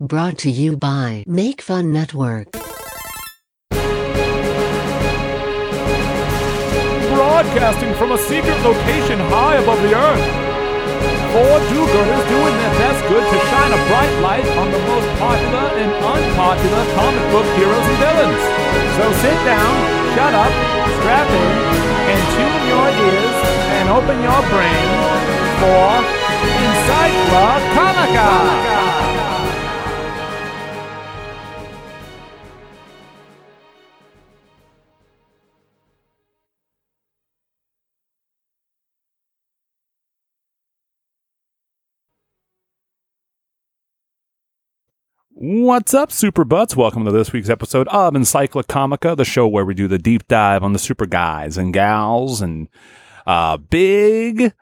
Brought to you by Make Fun Network. Broadcasting from a secret location high above the earth. Four do-gooders doing their best good to shine a bright light on the most popular and unpopular comic book heroes and villains. So sit down, shut up, strap in, and tune your ears and open your brain for Encycla Comica. What's up, Super Butts? Welcome to this week's episode of Encycla Comica, the show where we do the deep dive on the super guys and gals and uh, big,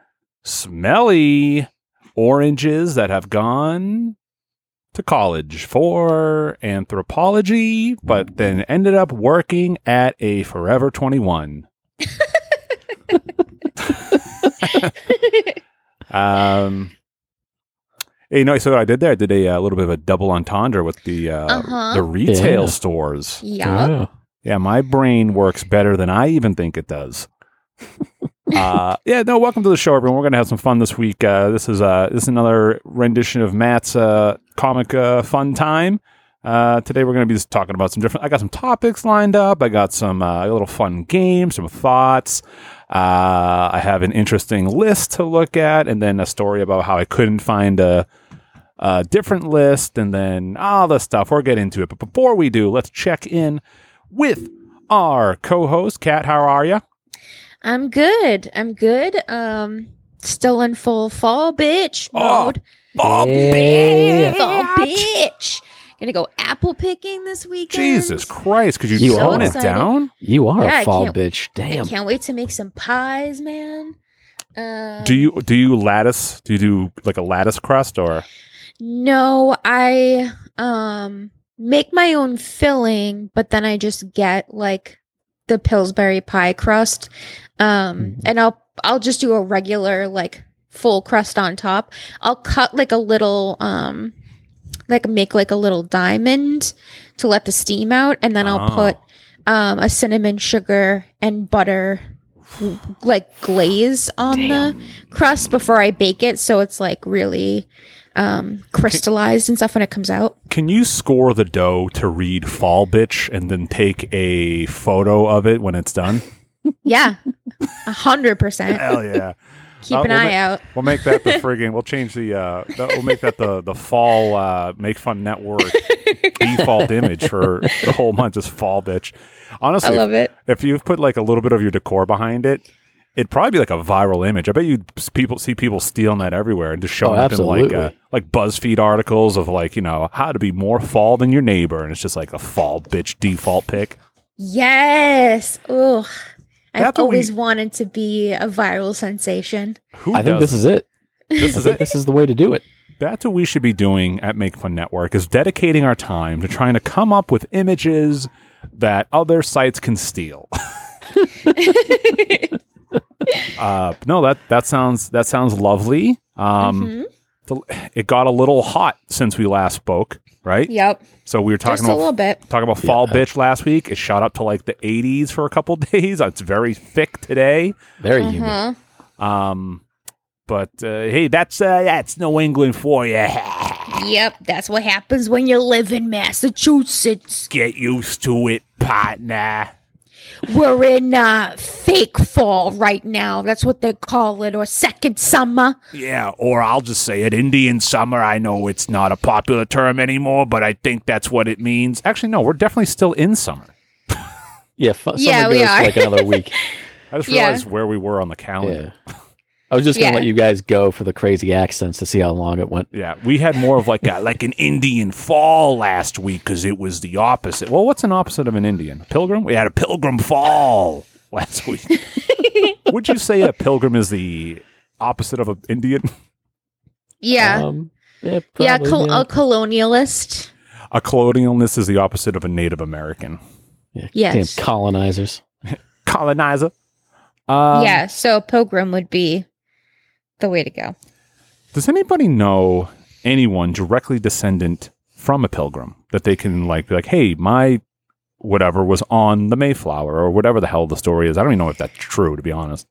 smelly oranges that have gone to college for anthropology, but then ended up working at a Forever 21. um, you know, so what I did there, I did a, uh little bit of a double entendre with the uh, Uh-huh. the retail Yeah. stores. Yeah. Yeah, my brain works better than I even think it does. uh, yeah, no. Welcome to the show, everyone. We're gonna have some fun this week. Uh, this is uh, this is another rendition of Matt's uh, comic uh, fun time. Uh, today we're gonna be just talking about some different. I got some topics lined up. I got some uh, a little fun games, some thoughts. Uh, I have an interesting list to look at, and then a story about how I couldn't find a a different list, and then all the stuff. We'll get into it. But before we do, let's check in with our co-host, Kat. How are you? I'm good. I'm good. Um, still in full fall bitch Oh, mode. Oh, Yeah. Fall bitch. Gonna go apple picking this weekend. Jesus Christ! Could you, You tone it down? You are Yeah, I a fall bitch. I Damn. can't wait to make some pies, man. Um, Do you do you lattice? Do you do like a lattice crust or? No, I um make my own filling, but then I just get like the Pillsbury pie crust. Um Mhm. and I'll I'll just do a regular like full crust on top. I'll cut like a little um like make like a little diamond to let the steam out and then I'll Oh. put um a cinnamon sugar and butter like glaze on the crust before I bake it, so it's like really um, crystallized and stuff when it comes out. Can you score the dough to read "fall bitch" and then take a photo of it when it's done? Yeah, a hundred percent. Hell yeah! Keep Uh, an we'll eye ma- out. We'll make that the friggin' We'll change the. Uh, that, we'll make that the the fall uh, make fun network default image for the whole month. Just fall bitch. Honestly, I love it. if you've put like a little bit of your decor behind it, it'd probably be like a viral image. I bet you people see people stealing that everywhere and just showing Oh, up in like uh, like BuzzFeed articles of like you know how to be more fall than your neighbor, and it's just like a fall bitch default pick. Yes. Ugh. I've That's what we- always wanted to be a viral sensation. Who I think this is it. this is it. this is the way to do it. That's what we should be doing at Make Fun Network is dedicating our time to trying to come up with images that other sites can steal. uh, no, that that sounds that sounds lovely. Um, Mhm. the- it got a little hot since we last spoke, right? Yep. So we were talking Just a about little bit. talking about fall Yeah. bitch last week. It shot up to like the 80s for a couple days. It's very thick today. Very humid. Uh-huh. Um, but uh, hey, that's uh, that's New England for you. Yep. That's what happens when you live in Massachusetts. Get used to it, partner. We're in uh, fake fall right now. That's what they call it, or second summer. Yeah, or I'll just say it Indian summer. I know it's not a popular term anymore, but I think that's what it means. Actually, no, we're definitely still in summer. Yeah, fu- summer Yeah, we goes are. for like another week. I just Yeah. realized where we were on the calendar. Yeah. I was just gonna Yeah. let you guys go for the crazy accents to see how long it went. Yeah, we had more of like a, like an Indian fall last week because it was the opposite. Well, what's an opposite of an Indian? Pilgrim? We had a pilgrim fall last week. Would you say a pilgrim is the opposite of an Indian? Yeah. Um, yeah, yeah, col- yeah. a colonialist. A colonialist is the opposite of a Native American. Yeah, Yes. damn colonizers. Colonizer. Um, yeah, so pilgrim would be the way to go. Does anybody know anyone directly descendant from a pilgrim that they can like be like, hey, my whatever was on the Mayflower or whatever the hell the story is. I don't even know if that's true to be honest.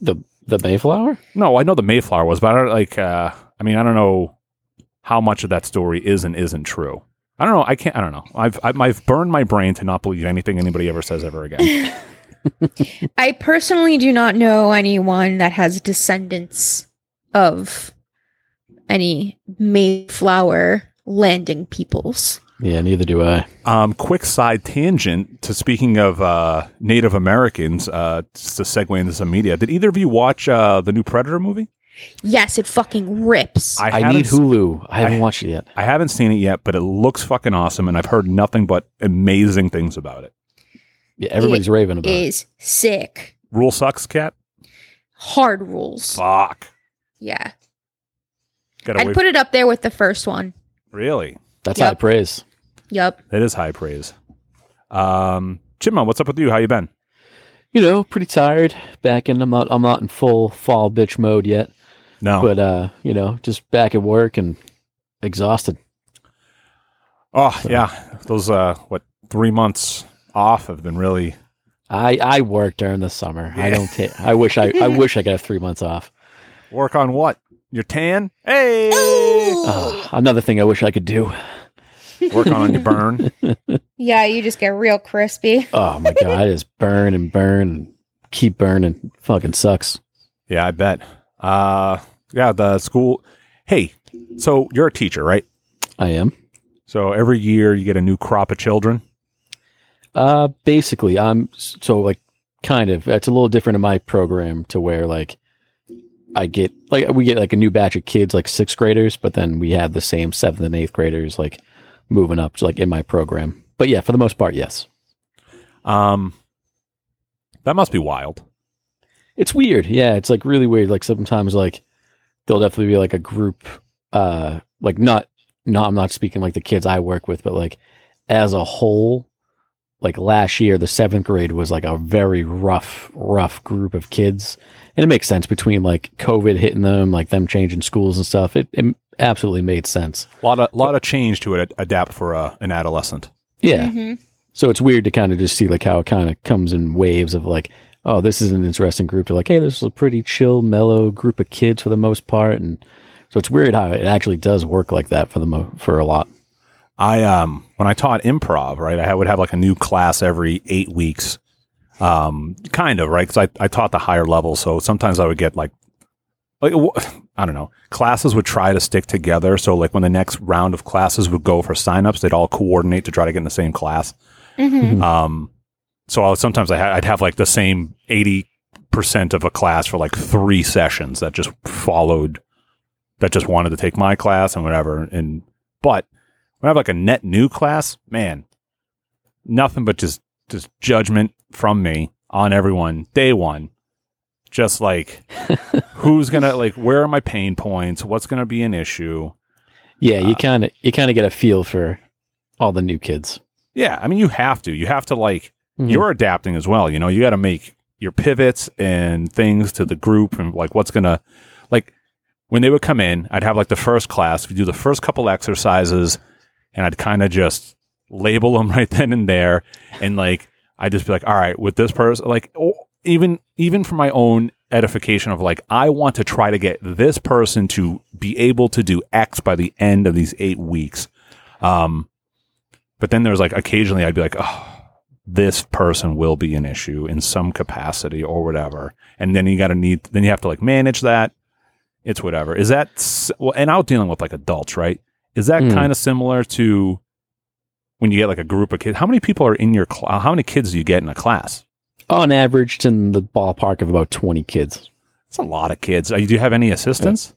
The the Mayflower? No, I know the Mayflower was, but I don't like. Uh, I mean, I don't know how much of that story is and isn't true. I don't know. I can't. I don't know. I've I've, I've burned my brain to not believe anything anybody ever says ever again. I personally do not know anyone that has descendants of any Mayflower landing peoples. Yeah, neither do I. Um, quick side tangent to speaking of uh, Native Americans, uh, just to segue into some media. Did either of you watch uh, the new Predator movie? Yes, it fucking rips. I, haven't need Hulu. I haven't I- watched it yet. I haven't seen it yet, but it looks fucking awesome, and I've heard nothing but amazing things about it. Yeah, everybody's raving about it. is sick. Rule sucks, cat. Hard rules. Fuck. Yeah. Gotta I'd wait. put it up there with the first one. really, That's Yep. high praise. Yup. that is high praise. Um, Chipmunk, what's up with you? How you been? You know, pretty tired. Back in. I'm not. I'm not in full fall bitch mode yet. No. But uh, you know, just back at work and exhausted. oh yeah, those uh, what three months off have been really. I I work during the summer. I don't take. I wish I I wish I could have three months off. Work on what? Your tan? Hey. Ah, another thing I wish I could do. Work on your burn. Yeah, you just get real crispy. Oh my god, I just burn and burn and keep burning. Fucking sucks. Yeah, I bet. Uh, yeah, the school. Hey, so you're a teacher, right? I am. So every year you get a new crop of children. Uh, basically, I'm so like kind of. It's a little different in my program to where like I get like we get like a new batch of kids, like sixth graders, but then we have the same seventh and eighth graders like moving up, like in my program. But yeah, for the most part, yes. Um, that must be wild. It's weird. Yeah, it's like really weird. Like sometimes like there'll definitely be like a group uh like not not I'm not speaking like the kids I work with, but like as a whole, like last year the seventh grade was like a very rough, rough group of kids. And it makes sense between like COVID hitting them, like them changing schools and stuff. It, it absolutely made sense. A lot of lot of change to ad- adapt for a, an adolescent. Yeah. Mhm. So it's weird to kind of just see like how it kind of comes in waves of like, oh, this is an interesting group. To like, hey, this is a pretty chill, mellow group of kids for the most part, and so it's weird how it actually does work like that for the mo- for a lot. I um when I taught improv, right, I would have like a new class every eight weeks, um, kind of right because I I taught the higher level, so sometimes I would get like like I don't know classes would try to stick together, so like when the next round of classes would go for signups, they'd all coordinate to try to get in the same class. Mhm. Um, so I would, sometimes I ha- I'd have like the same eighty percent of a class for like three sessions that just followed, that just wanted to take my class and whatever. And but when I have like a net new class, man, nothing but just just judgment from me on everyone day one. Just like who's gonna like where are my pain points? What's gonna be an issue? Yeah, you Uh, kind of you kind of get a feel for all the new kids. Yeah, I mean you have to. You have to like Mhm. you're adapting as well. You know, you got to make your pivots and things to the group and like what's gonna like when they would come in. I'd have like the first class. We do the first couple exercises, and I'd kind of just label them right then and there, and like I'd just be like, all right, with this person, like even even for my own edification of like I want to try to get this person to be able to do X by the end of these eight weeks. Um, but then there's like occasionally I'd be like, oh, this person will be an issue in some capacity or whatever. And then you got to need, then you have to like manage that. It's whatever. Is that, well, and out dealing with like adults, right? Is that Mm. kind of similar to when you get like a group of kids? How many people are in your class? How many kids do you get in a class? On average, it's in the ballpark of about twenty kids. It's a lot of kids. Uh, Do you have any assistants?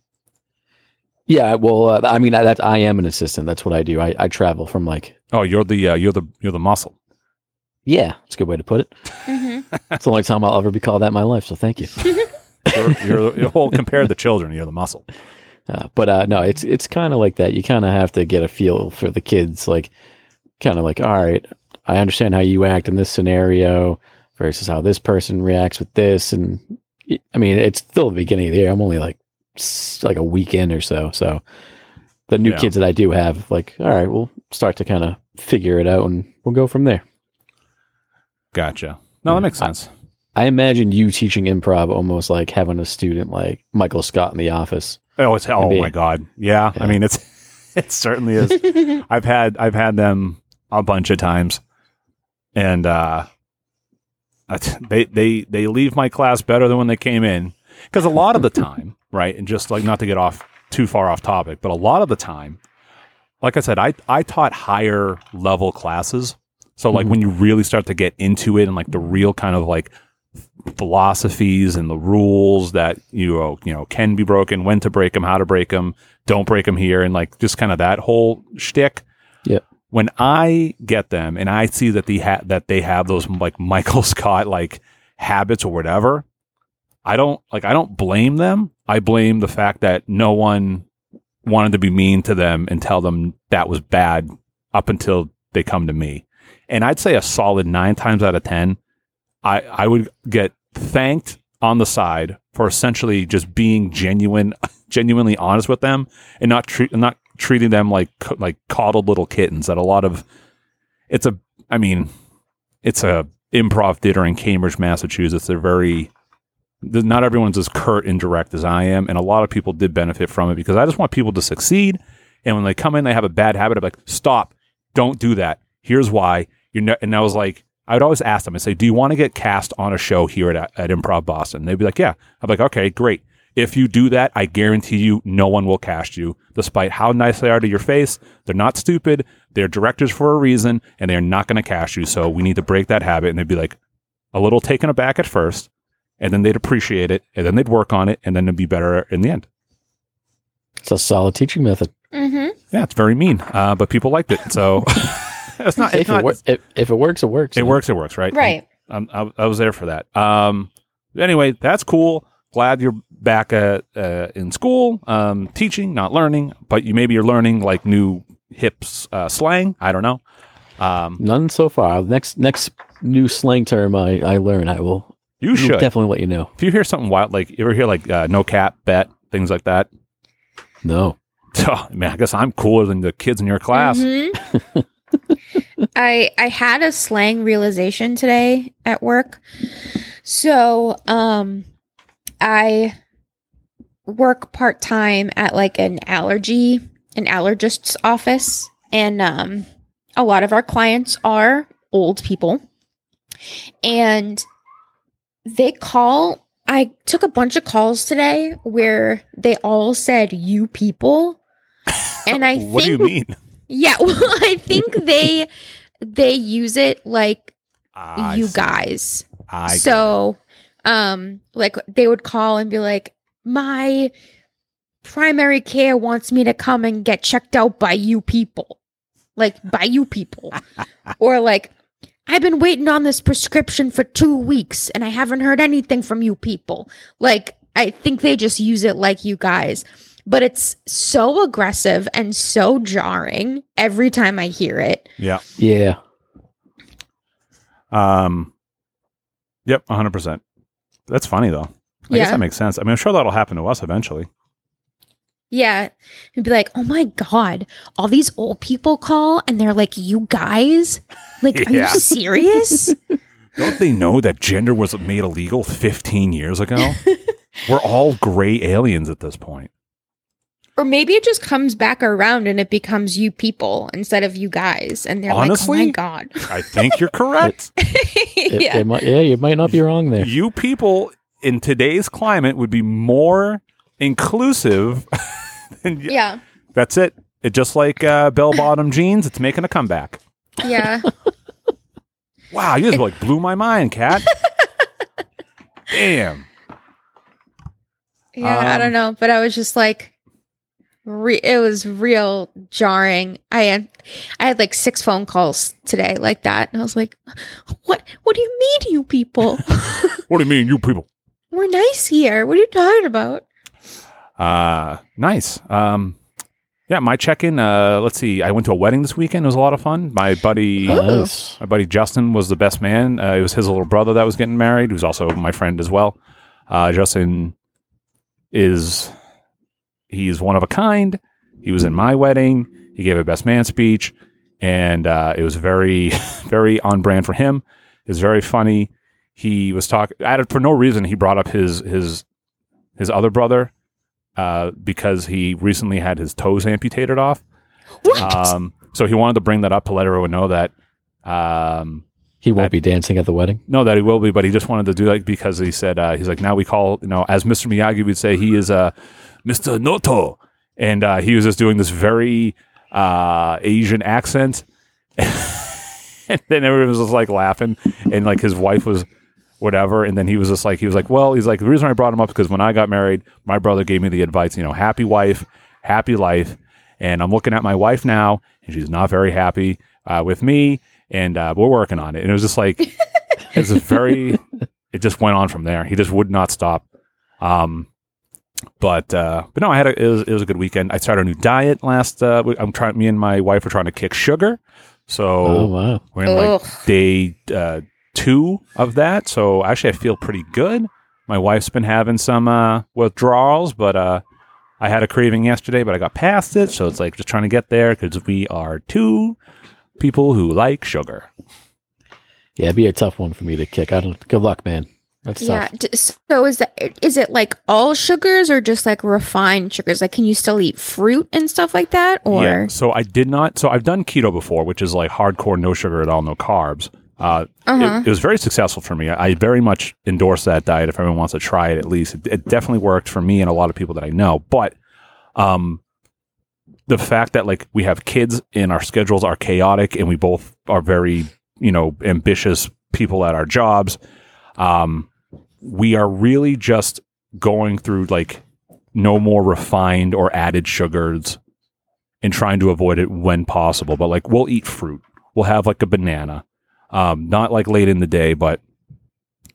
Yeah, well, uh, I mean, I, that I am an assistant. That's what I do. I, I travel from like, Oh, you're the, uh, you're the, you're the muscle. yeah, that's a good way to put it. Mhm. It's the only time I'll ever be called that in my life. So thank you. You're, you're, you're well, compared to children, you're the muscle. Uh, but uh, no, it's it's kind of like that. You kind of have to get a feel for the kids, like kind of like, all right, I understand how you act in this scenario versus how this person reacts with this, and I mean, it's still the beginning of the year. I'm only like like a week in or so, so the new Yeah. kids that I do have, like, all right, we'll start to kind of figure it out and we'll go from there. Gotcha. No, that makes sense. I imagine you teaching improv almost like having a student like Michael Scott in the office. Oh, it's oh my god. Yeah, I mean it's it certainly is. I've had I've had them a bunch of times, and uh, they they they leave my class better than when they came in because a lot of the time, right? And just like not to get off too far off topic, but a lot of the time, like I said, I I taught higher level classes. So like Mhm. when you really start to get into it and like the real kind of like philosophies and the rules that you know, you know can be broken, when to break them, how to break them, don't break them here, and like just kind of that whole shtick. Yep. When I get them and I see that the ha- that they have those like Michael Scott like habits or whatever, I don't like I don't blame them. I blame the fact that no one wanted to be mean to them and tell them that was bad up until they come to me. And I'd say a solid nine times out of ten, I I would get thanked on the side for essentially just being genuine, genuinely honest with them, and not treat not treating them like like coddled little kittens. That a lot of it's a I mean it's a improv theater in Cambridge, Massachusetts. They're very not everyone's as curt and direct as I am, and a lot of people did benefit from it because I just want people to succeed. And when they come in, they have a bad habit of like, stop, don't do that. Here's why. You're ne-, and I was like, I would always ask them and say, Do you want to get cast on a show here at, at Improv Boston? They'd be like, Yeah. I'm like, Okay, great. If you do that, I guarantee you no one will cast you, despite how nice they are to your face. They're not stupid. They're directors for a reason, and they're not going to cast you. So we need to break that habit. And they'd be like a little taken aback at first, and then they'd appreciate it, and then they'd work on it, and then it'd be better in the end. It's a solid teaching method. hmm Yeah, it's very mean, uh, but people liked it. So it's not. It's If it, wor- if, if it works, it works. it man. works. It works. Right. Right. Um, I, I was there for that. Um, anyway, that's cool. Glad you're back at, uh, in school, um, teaching, not learning, but you maybe you're learning like new hips uh, slang. I don't know. Um, None so far. Next next new slang term I, I learn, I will you should definitely let you know. if you hear something wild, like you ever hear like uh, no cap, bet, things like that. No. Oh, man, I guess I'm cooler than the kids in your class. Mhm. I I had a slang realization today at work. So, um I work part-time at like an allergy an allergist's office and um a lot of our clients are old people. And they call I took a bunch of calls today where they all said you people. And I what think do you mean? Yeah, well, I think they they use it like I you see. guys. I so, um, like they would call and be like, "My primary care wants me to come and get checked out by you people, like by you people," or like. I've been waiting on this prescription for two weeks and I haven't heard anything from you people. Like, I think they just use it like you guys, but it's so aggressive and so jarring every time I hear it. yeah. Yeah. Um, yep, 100%. That's funny, though. I guess that makes sense. I mean, I'm sure that'll happen to us eventually. Yeah. And be like, oh my God, all these old people call and they're like, you guys? Like, are you serious? Don't they know that gender was made illegal 15 years ago? We're all gray aliens at this point. Or maybe it just comes back around and it becomes you people instead of you guys. And they're Honestly? like, oh my God. I think you're correct. It, yeah. it might, yeah, you might not be wrong there. you people in today's climate would be more inclusive than yeah. That's it. It just like uh, bell bottom jeans. It's making a comeback. Yeah. Wow, you just like blew my mind, cat. Damn. Yeah. I Um, don't know. But I was just like, re- it was real jarring. I had, I had like six phone calls today like that. And I was like, what, what do you mean, you people? What do you mean, you people? We're nice here. What are you talking about? Uh, nice. Um, yeah, my check-in. Uh, let's see. I went to a wedding this weekend. It was a lot of fun. My buddy, Ooh. Nice. my buddy Justin was the best man. Uh, it was his little brother that was getting married, who's also my friend as well. Uh, Justin is he's one of a kind. He was in my wedding. He gave a best man speech, and uh, it was very, very on brand for him. It was very funny. He was talking for no reason. He brought up his his his other brother uh, because he recently had his toes amputated off. What? Um, so he wanted to bring that up to let everyone know that um, He won't I- be dancing at the wedding. no, that he will be, but he just wanted to do that because he said uh, he's like now we call you know as Mr. Miyagi would say he is uh, Mr. Noto, and uh, he was just doing this very uh, Asian accent, and then everyone was just like laughing, and like his wife was whatever, and then he was just like he was like well he's like the reason I brought him up is because when I got married, my brother gave me the advice you know happy wife, happy life, and I'm looking at my wife now, and she's not very happy uh, with me, and uh, we're working on it, and it was just like it's very it just went on from there. He just would not stop. Um but uh but no i had a it was, it was a good weekend i started a new diet last uh i'm trying me and my wife are trying to kick sugar so Oh, wow. we're in like Ugh. day uh two of that so actually i feel pretty good my wife's been having some uh withdrawals but uh i had a craving yesterday but i got past it so it's like just trying to get there because we are two people who like sugar Yeah, it'd be a tough one for me to kick. I don't. Good luck, man. That's Yeah. tough. So is that is it like all sugars or just like refined sugars? Like, can you still eat fruit and stuff like that? Or Yeah. So I did not. So I've done keto before, which is like hardcore, no sugar at all, no carbs. Uh, Uh-huh. it, it was very successful for me. I, I very much endorse that diet if everyone wants to try it at least. It, it definitely worked for me and a lot of people that I know. But um, the fact that like we have kids and our schedules are chaotic and we both are very you know ambitious people at our jobs, um, we are really just going through like no more refined or added sugars and trying to avoid it when possible. But like we'll eat fruit. We'll have like a banana. Um, not like late in the day, but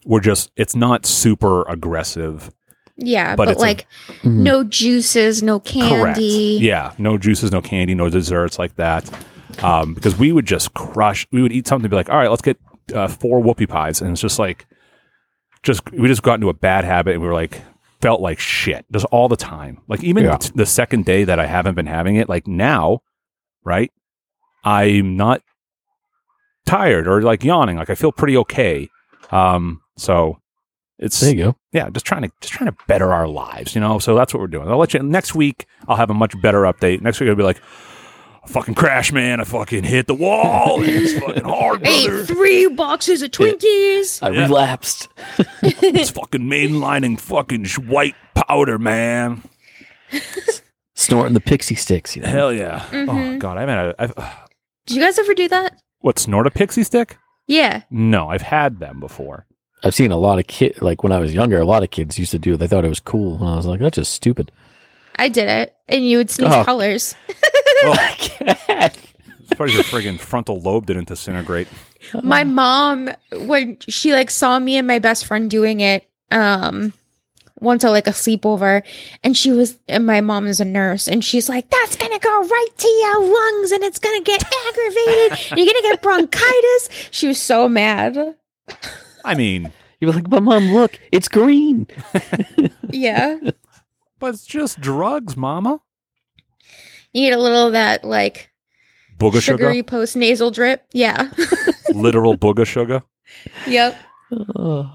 we're just it's not super aggressive. yeah, but but, it's a- like Mhm. no juices, no Correct. candy. Yeah. No juices, no candy, no desserts like that. Um, because we would just crush we would eat something and be like, all right, let's get uh, four whoopie pies. And it's just like just we just got into a bad habit and we were like felt like shit just all the time. Like even Yeah. t- the second day that I haven't been having it, like now, right? I'm not tired or like yawning. Like I feel pretty okay. Um, so it's There you go. yeah, just trying to just trying to better our lives, you know. So that's what we're doing. I'll let you next week. I'll have a much better update. Next week I'll be like, I fucking crash, man. I fucking hit the wall. It's fucking hard, Ate brother. three boxes of Twinkies. I Yeah. relapsed. It's fucking mainlining fucking white powder, man. Snorting the pixie sticks. You know? Hell yeah. Oh Mhm. god, I've had a I've, uh, Did you guys ever do that? what snort a pixie stick? Yeah. No, I've had them before. I've seen a lot of kids, like when I was younger, a lot of kids used to do it. They thought it was cool. And I was like, that's just stupid. I did it, and you would sneeze Oh. colors. I can't. As far as your friggin' frontal lobe didn't disintegrate. my mom when she like saw me and my best friend doing it um once at like a sleepover and she was and my mom is a nurse and she's like that's gonna go right to your lungs and it's gonna get aggravated you're gonna get bronchitis she was so mad I mean, You were like, but mom, look, it's green. yeah but it's just drugs, mama. You need a little of that like Booger sugar, sugary post nasal drip yeah literal booger sugar. yep Oh,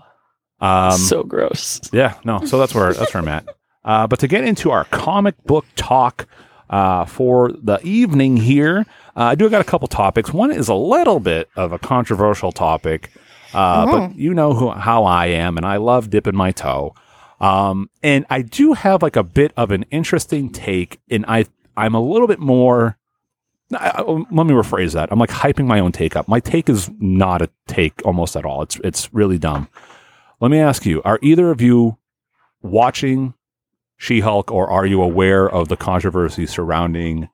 Um, so gross. Yeah, no. So that's where that's where I'm at. Uh, but to get into our comic book talk uh, for the evening here, uh, I do got a couple topics. One is a little bit of a controversial topic, uh, Oh. but you know who, how I am, and I love dipping my toe. Um, and I do have like a bit of an interesting take, and I I'm a little bit more. I, I- let me rephrase that. I'm like hyping my own take up. My take is not a take almost at all. It's it's really dumb. Let me ask you: Are either of you watching She-Hulk, or are you aware of the controversy surrounding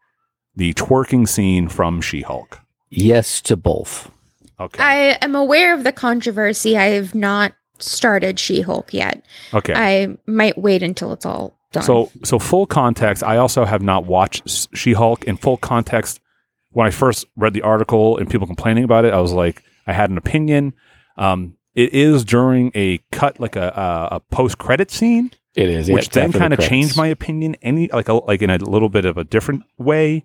the twerking scene from She-Hulk? Yes to both. Okay. i am aware of the controversy i have not started she-hulk yet okay. i might wait until it's all done So, so full context. I also have not watched She-Hulk. In full context, when I first read the article and people complaining about it, I was like, I had an opinion. Um, it is during a cut like a a, a post credit scene, It is, which yeah, then kind of credits. changed my opinion any like a, like in a little bit of a different way.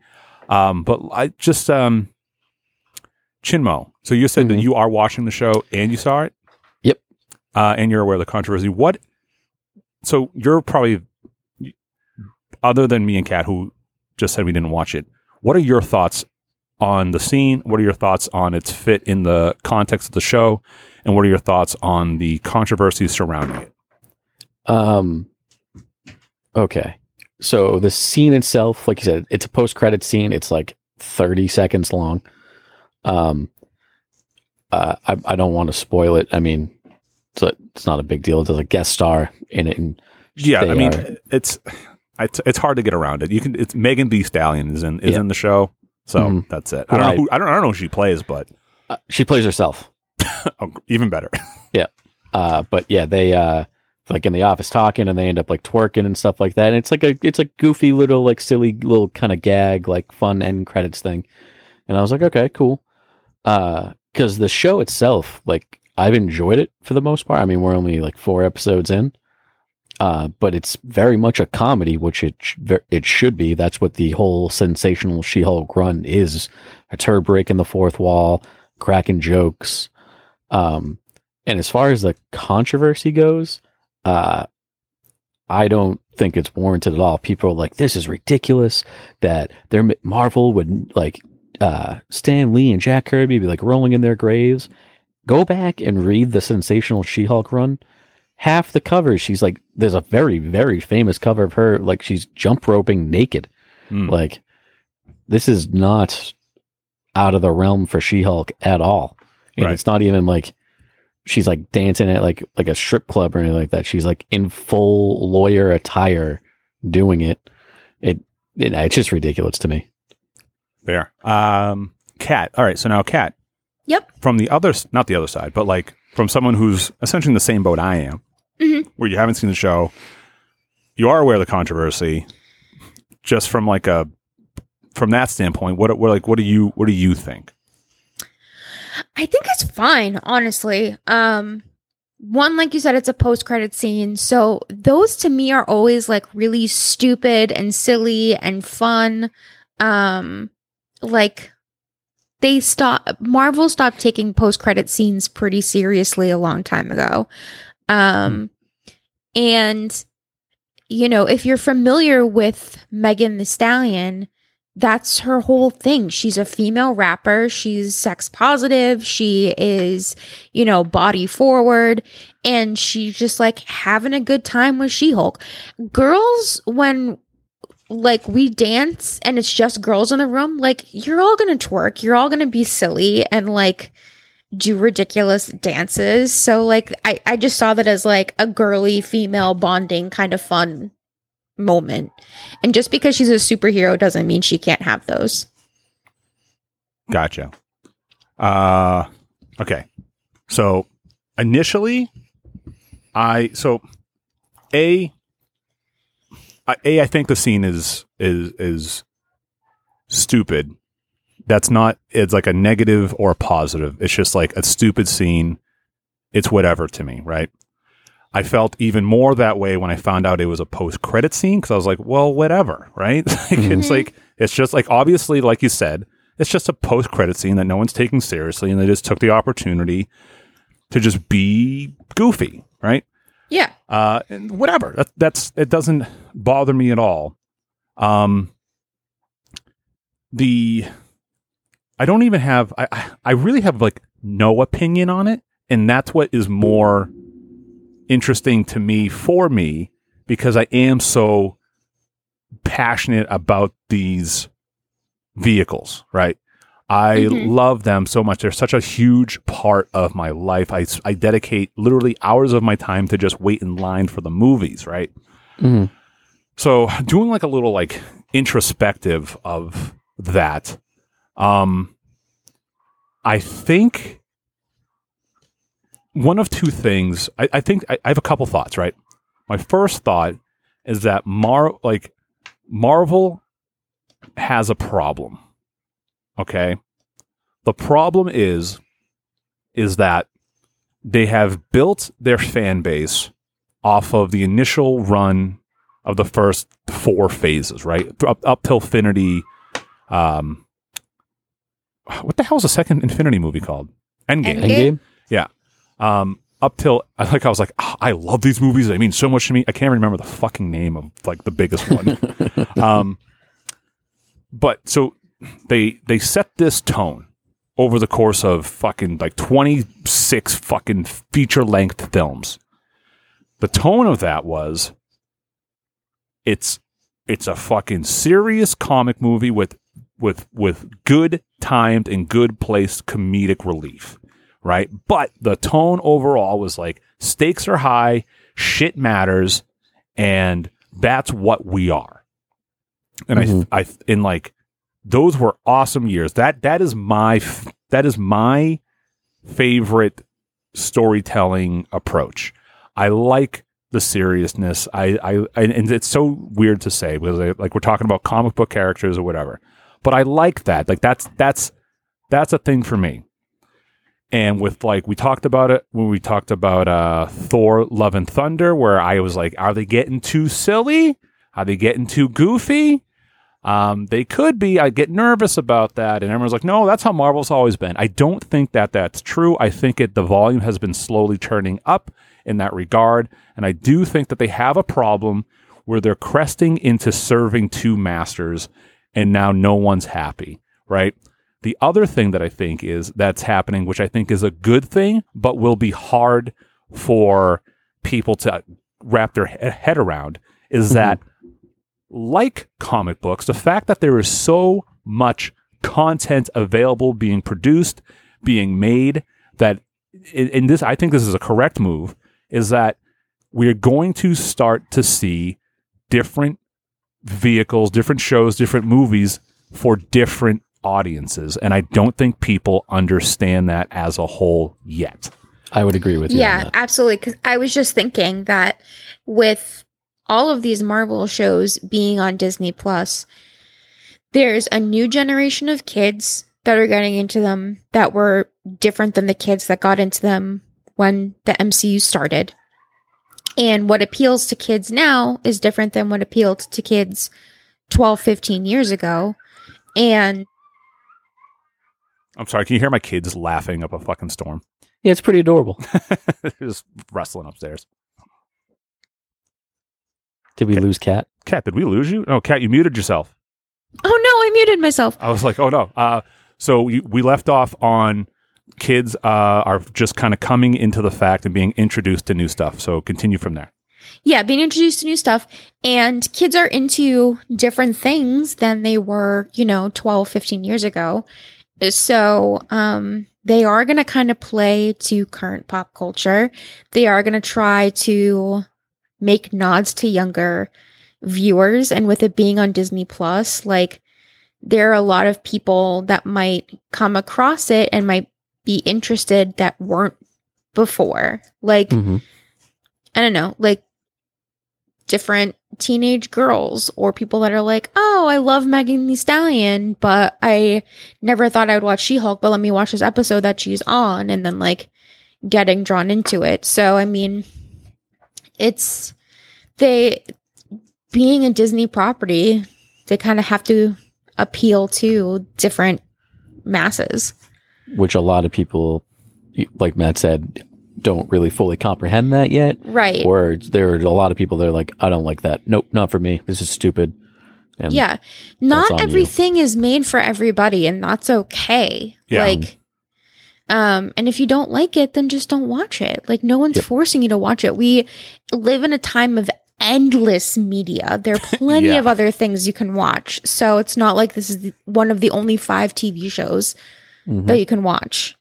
Um, but I just um, Chinmo. So you said that Mhm. you are watching the show and you saw it. Yep. Uh, and you're aware of the controversy. What? So you're probably other than me and Kat, who just said we didn't watch it. What are your thoughts on the scene? What are your thoughts on its fit in the context of the show? And what are your thoughts on the controversies surrounding it? Um. Okay, so the scene itself, like you said, it's a post-credit scene. It's like thirty seconds long. Um. Uh, I I don't want to spoil it. I mean, it's, a, it's not a big deal. There's a guest star in it, and Yeah, I mean, are- it's it's it's hard to get around it. You can. It's Megan Thee Stallion is in is Yeah. in the show, so Mhm. that's it. I don't know. Right. Who, I don't. I don't know who she plays, but uh, she plays herself. oh, even better. Yeah. Uh, but yeah, they uh like in the office talking and they end up like twerking and stuff like that. And it's like a it's a goofy little like silly little kind of gag, like fun end credits thing. And I was like, okay, cool. Uh because the show itself, like I've enjoyed it for the most part. I mean, we're only like four episodes in. Uh, but it's very much a comedy, which it sh- it should be. That's what the whole sensational She-Hulk run is: It's her breaking the fourth wall, cracking jokes, um, and as far as the controversy goes, uh, I don't think it's warranted at all. People are like, "This is ridiculous." That their Marvel would like uh, Stan Lee and Jack Kirby be like rolling in their graves. Go back and read the sensational She-Hulk run. Half the cover, she's like, there's a very, very famous cover of her, like she's jump roping naked. Hmm. Like, this is not out of the realm for She-Hulk at all. And Right. it's not even like she's like dancing at like like a strip club or anything like that. She's like in full lawyer attire doing it. It, it it's just ridiculous to me. There. Um, Cat. All right. So now, Cat. Yep. From the other, not the other side, but like from someone who's essentially in the same boat I am, Mhm. where you haven't seen the show, you are aware of the controversy. Just from like a, from that standpoint, what, what like what do you what do you think? I think it's fine, honestly. Um one like you said it's a post-credit scene. So those to me are always like really stupid and silly and fun. Um like they stop Marvel stopped taking post-credit scenes pretty seriously a long time ago. Um and you know, if you're familiar with Megan Thee Stallion, that's her whole thing. She's a female rapper. She's sex positive. She is, you know, body forward. And she's just like having a good time with She Hulk. Girls, when like we dance and it's just girls in the room, like you're all gonna twerk. You're all gonna be silly and like do ridiculous dances. So like I, I just saw that as like a girly female bonding kind of fun moment. And just because she's a superhero doesn't mean she can't have those. Gotcha. Uh, okay. So initially, I so a a I think the scene is is is stupid. That's not. It's like a negative or a positive. It's just like a stupid scene. It's whatever to me, right? I felt even more that way when I found out it was a post credit scene because I was like, well, whatever, right? like, It's Mhm. like it's just like obviously, like you said, it's just a post credit scene that no one's taking seriously, and they just took the opportunity to just be goofy, right? Yeah. Uh, and whatever. That, that's it. Doesn't bother me at all. Um, the I don't even have. I I- really have like no opinion on it, and that's what is more interesting to me for me because I am so passionate about these vehicles, right? I Mhm. love them so much. They're such a huge part of my life. I, I dedicate literally hours of my time to just wait in line for the movies, right? Mhm. So doing like a little like introspective of that, um, I think one of two things. I, I think I, I have a couple thoughts. Right, my first thought is that Mar like Marvel has a problem. Okay, the problem is is that they have built their fan base off of the initial run of the first four phases, right? Up, up till Infinity. Um, what the hell is the second Infinity movie called? Endgame. Endgame. Endgame. Um, up till I like I was like, "Ah, I love these movies. They mean so much to me. I can't remember the fucking name of like the biggest one. um, but so they they set this tone over the course of fucking like 26 fucking feature length films. The tone of that was it's it's a fucking serious comic movie with with with good timed and good placed comedic relief, right? But the tone overall was like stakes are high, shit matters, and that's what we are. And Mhm. I I in like those were awesome years. That that is my that is my favorite storytelling approach. I like the seriousness. I I and, and it's so weird to say because I, like we're talking about comic book characters or whatever. But I like that. Like that's that's that's a thing for me. And with like we talked about it when we talked about uh Thor Love and Thunder where I was like are they getting too silly? Are they getting too goofy? Um, they could be. I get nervous about that, and everyone's like, "No, that's how Marvel's always been." I don't think that that's true. I think it the volume has been slowly turning up in that regard, and I do think that they have a problem where they're cresting into serving two masters, and now no one's happy. Right. The other thing that I think is that's happening, which I think is a good thing, but will be hard for people to wrap their head around, is Mhm. that like comic books, the fact that there is so much content available being produced, being made, that in this, I think this is a correct move, is that we're going to start to see different vehicles, different shows, different movies for different audiences. And I don't think people understand that as a whole yet. I would agree with you. on Yeah, that. absolutely. Because I was just thinking that with all of these Marvel shows being on Disney Plus, there's a new generation of kids that are getting into them that were different than the kids that got into them when the MCU started. And what appeals to kids now is different than what appealed to kids 12, 15 years ago. And I'm sorry, can you hear my kids laughing up a fucking storm? Yeah, it's pretty adorable. Just wrestling upstairs. Did we Okay. lose Cat? Cat, did we lose you? Oh, Cat, you muted yourself. oh no, I muted myself. I was like, oh no. Uh, so we, we left off on kids uh, are just kind of coming into the fact and being introduced to new stuff. So continue from there. yeah, being introduced to new stuff and kids are into different things than they were, you know, 12, 15 years ago. So, um they are going to kind of play to current pop culture. They are going to try to make nods to younger viewers and with it being on Disney Plus, like there are a lot of people that might come across it and might be interested that weren't before. Like Mm-hmm. I don't know, like different teenage girls or people that are like, oh, I love Megan Thee Stallion, but I never thought I would watch She Hulk, but let me watch this episode that she's on, and then like getting drawn into it. So, I mean, it's they being a Disney property, they kind of have to appeal to different masses. Which a lot of people, like Matt said, don't really fully comprehend that yet. Right. Or there are a lot of people that are like, I don't like that. Nope, not for me. This is stupid. And yeah not on you. everything is made for everybody and that's okay Yeah. like um and if you don't like it then just don't watch it like no one's Yep. forcing you to watch it we live in a time of endless media there are plenty Yeah. of other things you can watch so it's not like this is one of the only five tv shows Mhm. that you can watch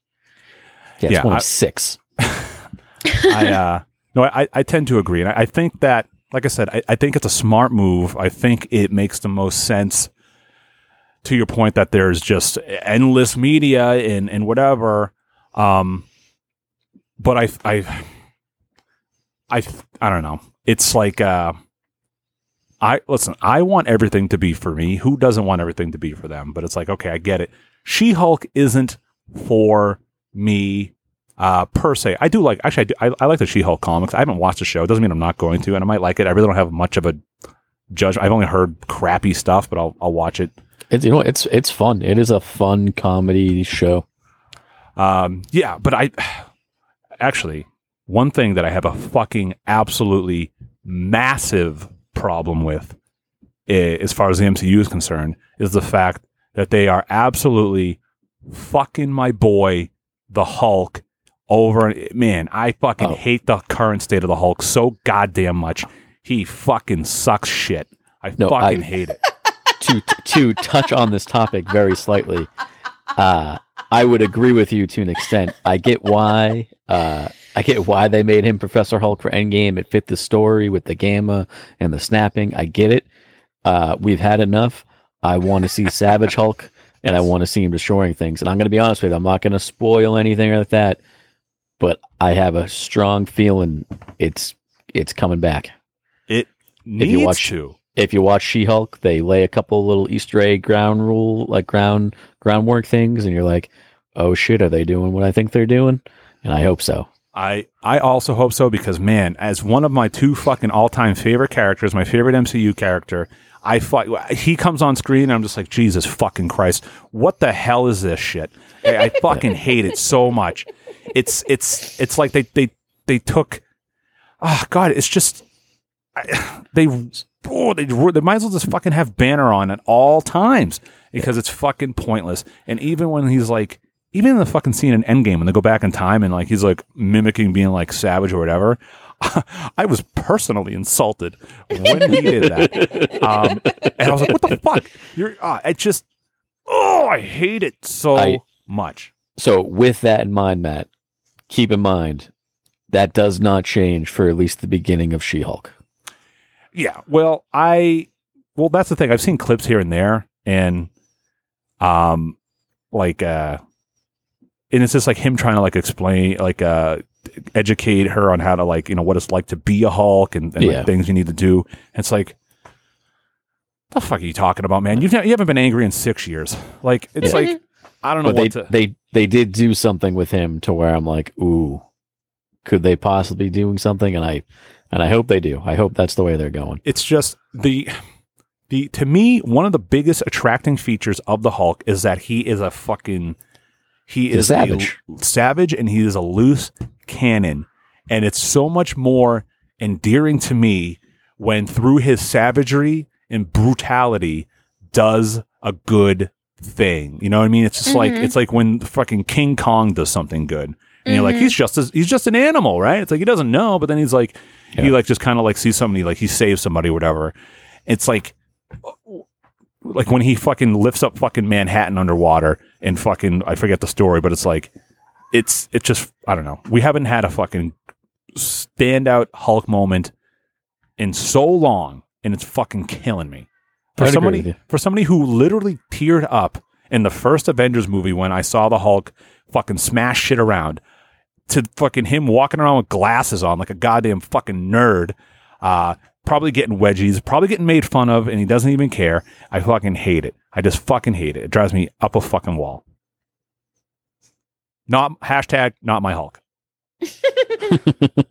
yeah, it's Yeah, one I- six. I uh, no, I, I tend to agree, and I, I think that, like I said, I, I think it's a smart move. I think it makes the most sense. To your point that there's just endless media and and whatever, um, but I I I I don't know. It's like uh, I listen. I want everything to be for me. Who doesn't want everything to be for them? But it's like okay, I get it. She Hulk isn't for me uh, per se. I do like actually I, do, I, I like the She-Hulk comics. I haven't watched the show. It doesn't mean I'm not going to, and I might like it. I really don't have much of a judgment. I've only heard crappy stuff, but I'll I'll watch it. It's you know it's it's fun. It is a fun comedy show. Um, yeah, but I actually one thing that I have a fucking absolutely massive problem with, eh, as far as the MCU is concerned, is the fact that they are absolutely fucking my boy, the Hulk, over. Man, I fucking Oh. hate the current state of the Hulk so goddamn much. He fucking sucks shit. I No, I- fucking hate it. to to touch on this topic very slightly, uh, I would agree with you to an extent. I get why uh, I get why they made him Professor Hulk for Endgame. It fit the story with the gamma and the snapping. I get it. Uh, we've had enough. I want to see Savage Hulk, and I want to see him destroying things. And I'm going to be honest with you. I'm not going to spoil anything like that, but I have a strong feeling it's it's coming back. It you needs watch- to. if you watch She-Hulk, they lay a couple little Easter egg ground rule, like ground groundwork things, and you're like, oh shit, are they doing what I think they're doing? And I hope so. I I also hope so because man, as one of my two fucking all time favorite characters, my favorite MCU character, I fuck he comes on screen and I'm just like Jesus fucking Christ, what the hell is this shit? I, I fucking hate it so much. It's it's it's like they they they took, oh god, it's just I, they oh they they might as well just fucking have banner on at all times because it's fucking pointless. And even when he's like even in the fucking scene in Endgame when they go back in time and like he's like mimicking being like savage or whatever, I was personally insulted when he did that. Um, and I was like, "What the fuck? You're." Uh, it just, oh, I hate it so I- much. So with that in mind, Matt, keep in mind that does not change for at least the beginning of She-Hulk. Yeah. Well, I well that's the thing. I've seen clips here and there and um like uh and it's just like him trying to like explain like uh educate her on how to like, you know, what it's like to be a Hulk and, and like, things you need to do. And it's like the fuck are you talking about, man? You've ne- you haven't been angry in 6 years. Like it's Yeah. like I don't know But they to they they did do something with him to where I'm like, ooh, could they possibly be doing something? And I and I hope they do. I hope that's the way they're going. it's just the the to me one of the biggest attracting features of the Hulk is that he is a fucking he is savage. a savage. and he is a loose cannon. And it's so much more endearing to me when through his savagery and brutality does a good thing. You know what i mean? It's just like Mhm. it's like when fucking king kong does something good. And you're like Mhm. he's just as, he's just an animal right? It's like he doesn't know but then he's like he like just kind of like sees somebody like he saves somebody whatever. It's like like when he fucking lifts up fucking manhattan underwater and fucking i forget the story but it's like it's it's just i don't know. We haven't had a fucking standout hulk moment in so long and it's fucking killing me. For I'd somebody for somebody who literally teared up in the first avengers movie when i saw the hulk fucking smash shit around to fucking him walking around with glasses on like a goddamn fucking nerd uh probably getting wedgies probably getting made fun of and he doesn't even care. I fucking hate it. I just fucking hate it. It drives me up a fucking wall. Not hashtag not my hulk.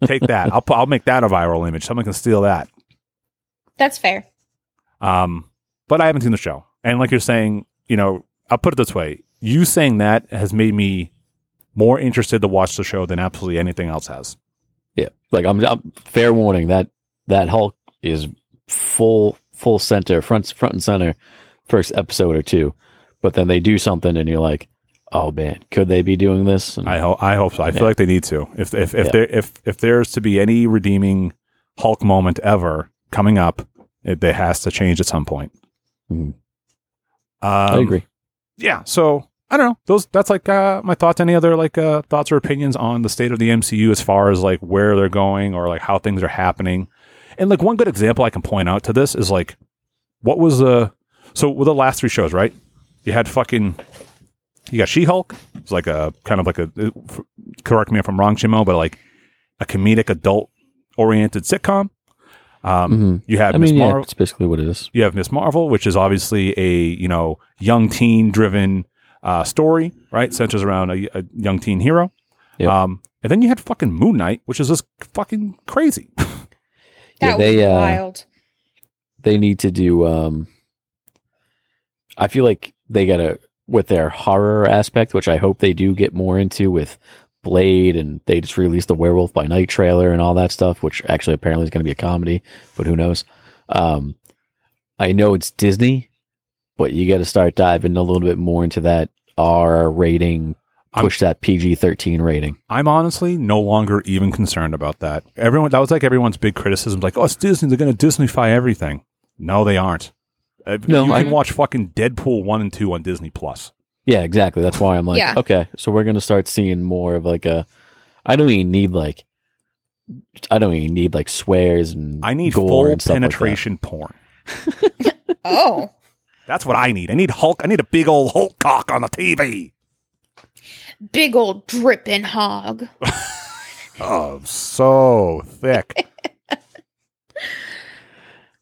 Take that. I'll, I'll make that a viral image. Someone can steal that. That's fair. um, but I haven't seen the show. And like you're saying, you know, I'll put it this way: you saying that has made me more interested to watch the show than absolutely anything else has. Yeah, like I'm, I'm fair warning that that Hulk is full full center front front and center first episode or two, but then they do something and you're like, oh man, could they be doing this? And I hope. I hope so. I feel like they need to. If if if Yeah. there if if there's to be any redeeming Hulk moment ever coming up, it, it has to change at some point. Mhm. Um, I agree. yeah so i don't know those that's like uh my thoughts any other like uh thoughts or opinions on the state of the mcu as far as like where they're going or like how things are happening and like one good example i can point out to this is like what was the so with the last three shows right you had fucking you got she-hulk it's like a kind of like a uh, correct me if i'm wrong jimmo but like a comedic adult oriented sitcom um Mhm. you had I miss mean, yeah, marvel it's basically what it is. you have Miss Marvel, which is obviously a you know young teen driven uh, story, right? Centers around a, a young teen hero. Yep. Um, and then you had fucking Moon Knight, which is just fucking crazy. That they, was uh, wild. they need to do um I feel like they gotta with their horror aspect, which I hope they do get more into with Blade and they just released the Werewolf by Night trailer and all that stuff, which actually apparently is gonna be a comedy, but who knows. Um I know it's Disney, but you gotta start diving a little bit more into that R rating, I'm- push that PG thirteen rating. I'm honestly no longer even concerned about that. Everyone that was like everyone's big criticism, like, oh, it's Disney, they're going to Disneyfy everything. No, they aren't. Uh, No, you I- can watch fucking Deadpool one and two on Disney Plus. Yeah, exactly. That's why I'm like, Yeah. okay, so we're gonna start seeing more of like a. I don't even need like. I don't even need like swears and I need gore full and stuff like penetration porn. Oh, That's what I need. I need Hulk. I need a big old Hulk cock on the TV. Big old dripping hog. Oh, so thick.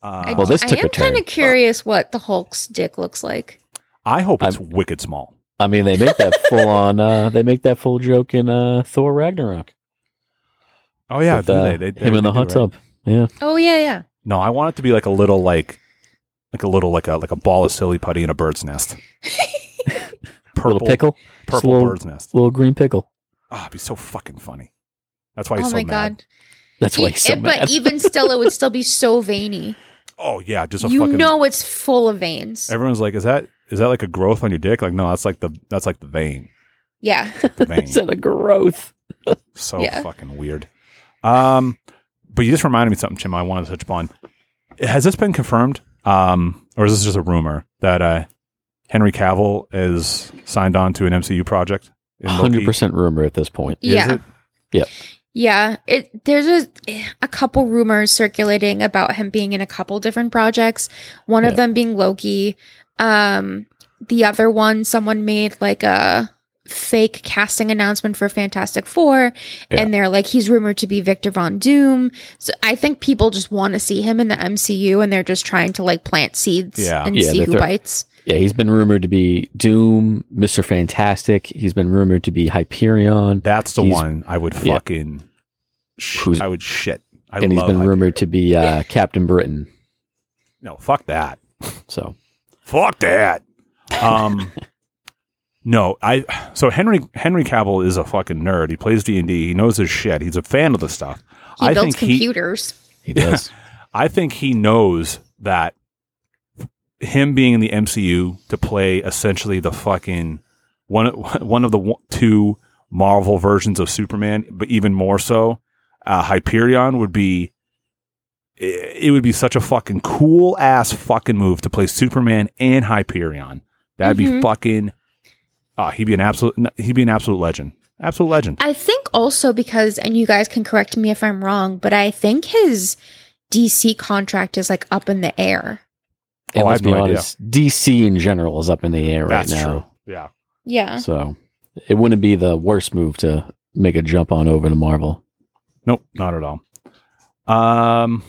Uh, Well, this I took a am kind of curious what the Hulk's dick looks like. I hope it's wicked small. I mean, they make that full on. Uh, they make that full joke in uh, Thor Ragnarok. Oh yeah, with, uh, they? They- they him in the really hot do, right? tub. Yeah, Oh yeah, yeah. No, I want it to be like a little like like a little like a like a ball of silly putty in a bird's nest. Purple little pickle, purple little- bird's nest. little green pickle. Ah, it'd be so fucking funny. That's why he's oh so my mad. god. That's why he's so eh, mad. But even still, it would still be so veiny. Oh yeah, just a You fucking. know it's full of veins. Everyone's like, is that is that like a growth on your dick? Like, no, that's like the that's like the vein. Yeah. The vein. Is that a growth? so Yeah. fucking weird. Um, but you just reminded me of something, Chim. I wanted to touch upon. Has this been confirmed? Um, or is this just a rumor that uh, Henry Cavill is signed on to an MCU project? Hundred percent rumor at this point. Is yeah. it? Yeah. It there's a a couple rumors circulating about him being in a couple different projects. One Yeah. of them being Loki. Um the other one someone made like a fake casting announcement for Fantastic Four Yeah. and they're like he's rumored to be Victor Von Doom. So I think people just want to see him in the MCU and they're just trying to like plant seeds Yeah. and Yeah, see who throw- bites. Yeah, he's been rumored to be Doom, Mister Fantastic. He's been rumored to be Hyperion, That's the He's- one I would yeah. fucking. Sh- I would shit. I and he's been Hyperion. rumored to be uh, Captain Britain. No, fuck that. So Fuck that. Um, no, I. So Henry Henry Cavill is a fucking nerd. He plays D and D. He knows his shit. He's a fan of the stuff. He I builds think he- computers. he does. I think he knows that him being in the MCU to play essentially the fucking one one of the two Marvel versions of Superman, but even more so, uh, Hyperion would be. It would be such a fucking cool ass fucking move to play Superman and Hyperion. That'd be Mhm. fucking. Uh, he'd be an absolute. He'd be an absolute legend. Absolute legend. I think also because, and you guys can correct me if I'm wrong, but I think his DC contract is like up in the air. And Oh, I let's have be no idea. DC in general is up in the air right That's now. true. Yeah. Yeah. So it wouldn't be the worst move to make a jump on over to Marvel. Nope, not at all. Um,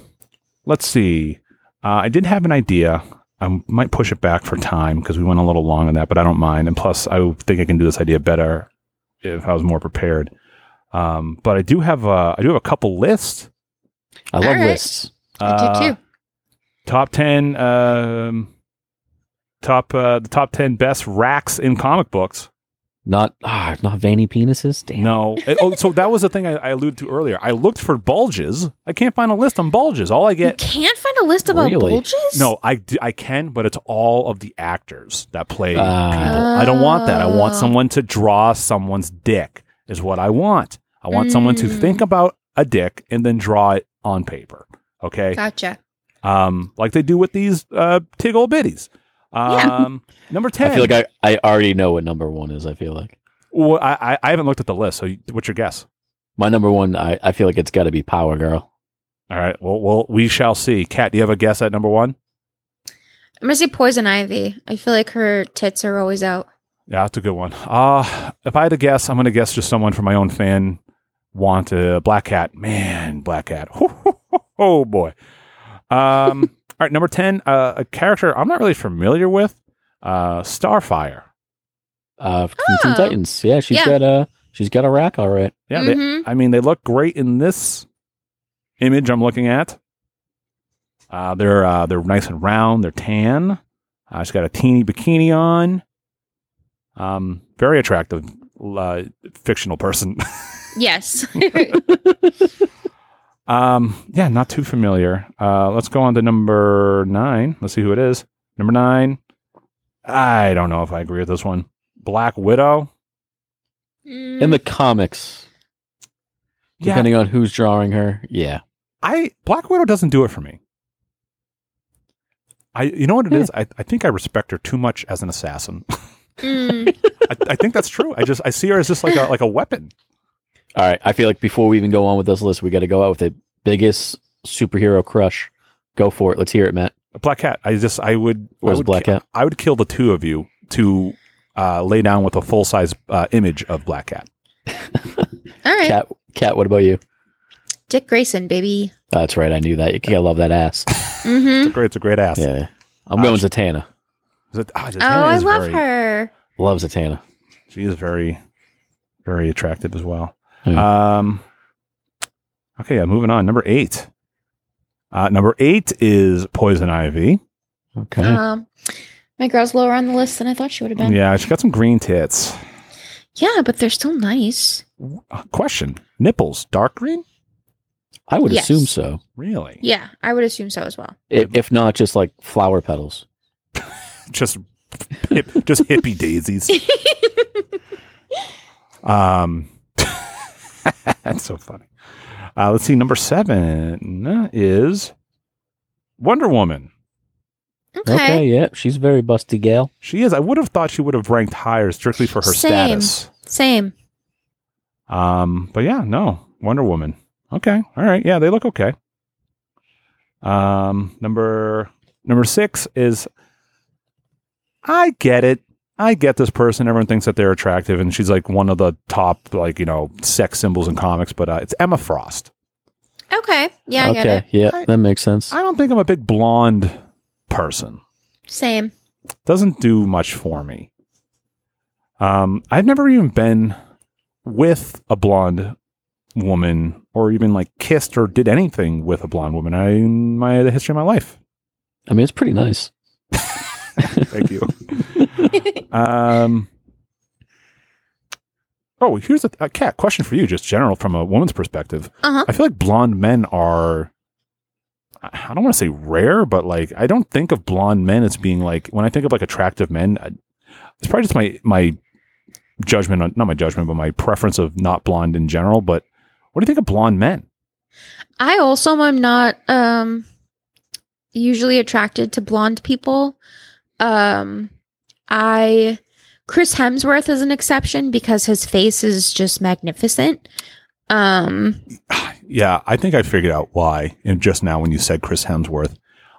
let's see. Uh, I did have an idea. I might push it back for time because we went a little long on that, but I don't mind. And plus, I think I can do this idea better if I was more prepared. Um, but I do have uh, I do have a couple lists. I love All right. lists. I Uh, do too. Top ten. Um, top uh, the top ten best racks in comic books. Not ah, not veiny penises. Damn. No. Eh, oh, so that was the thing I, I alluded to earlier. I looked for bulges. I can't find a list on bulges. All I You get can't find a list about Really? bulges? No, I, I can, but it's all of the actors that play people. I don't want that. I want Oh. someone to draw someone's dick, is what I want. I want someone to Mm. think about a dick and then draw it on paper. Okay. Gotcha. Um, like they do with these uh, tig old biddies. Yeah. Um, number 10. I feel like I, I already know what number one is. I feel like well, I, I, I haven't looked at the list. So what's your guess? my number one. I, I feel like it's got to be Power Girl. All right. Well, well, we shall see. Kat, do you have a guess at number one? I'm gonna say Poison Ivy. I feel like her tits are always out. Yeah, that's a good one. Uh, if I had to guess, I'm going to guess just someone from my own fan want a Black Cat. Man, Black Cat. Oh, boy. Um, all right, number 10, uh, a character I'm not really familiar with, uh, Starfire. Uh, from Teen Oh. Titans. Yeah, she's Yeah. got uh she's got a rack, all right. Yeah, they, Mhm. I mean, they look great in this image I'm looking at. Uh, they're uh, they're nice and round. They're tan. Uh, she's got a teeny bikini on. Um, very attractive uh, fictional person. Yes. um, yeah, not too familiar. Uh, let's go on to number nine. Let's see who it is. Number nine. I don't know if I agree with this one. Black Widow. Mm, In the comics, Yeah, depending on who's drawing her, yeah. I Black Widow doesn't do it for me. I you know what it is? I, I think I respect her too much as an assassin. mm, I, I think that's true. I just I see her as just like a like a weapon. All right. I feel like before we even go on with this list, we got to go out with the biggest superhero crush. Go for it. Let's hear it, Matt. Black Cat. I just I would I would Black ki- Cat? I would kill the two of you to uh, lay down with a full size uh, image of Black Cat. all right. Kat, Kat, what about you? Dick Grayson, baby. That's right. I knew that. You can't love that ass. hmm It's a great. It's a great ass. Yeah. I'm Uh, going sh- Zatanna. Is it- ah, Oh, I is love very- her. Love Zatanna. She is very, very attractive as well. Yeah. Um, okay, yeah, moving on. Number eight. Uh, number eight is Poison Ivy. Okay. Um, my girl's lower on the list than I thought she would have been. Yeah, she got some green tits. Yeah, but they're still nice. Uh, question: Nipples dark green? I would yes. assume so. Really? Yeah, I would assume so as well. I- If not, just like flower petals. Just, hip, just hippie daisies. Um, that's so funny. Uh, let's see. Number seven is Wonder Woman. Okay. Okay. yeah. She's very busty gal. She is. I would have thought she would have ranked higher strictly for her Same. status. Same. Um, but yeah, no, Wonder Woman. Okay, all right, yeah, they look okay. Um, number number six is, I get it. I get this person. Everyone thinks that they're attractive, and she's like one of the top, like you know, sex symbols in comics. But uh, it's Emma Frost. Okay. Yeah, I okay. get it. Yeah. I- that makes sense. I don't think I'm a big blonde person. Same. Doesn't do much for me. Um, I've never even been with a blonde woman or even like kissed or did anything with a blonde woman I, in my the history of my life. I mean, it's pretty nice. Thank you. Um, oh, here's a, a cat question for you, just general from a woman's perspective. Uh-huh. I feel like blonde men are. I don't want to say rare, but like I don't think of blonde men as being like when I think of like attractive men. I, it's probably just my my judgment on not my judgment, but my preference of not blonde in general. But what do you think of blonde men? I also am not um usually attracted to blonde people. Um I Chris Hemsworth is an exception because his face is just magnificent. Um Yeah, I think I figured out why. And just now, when you said Chris Hemsworth,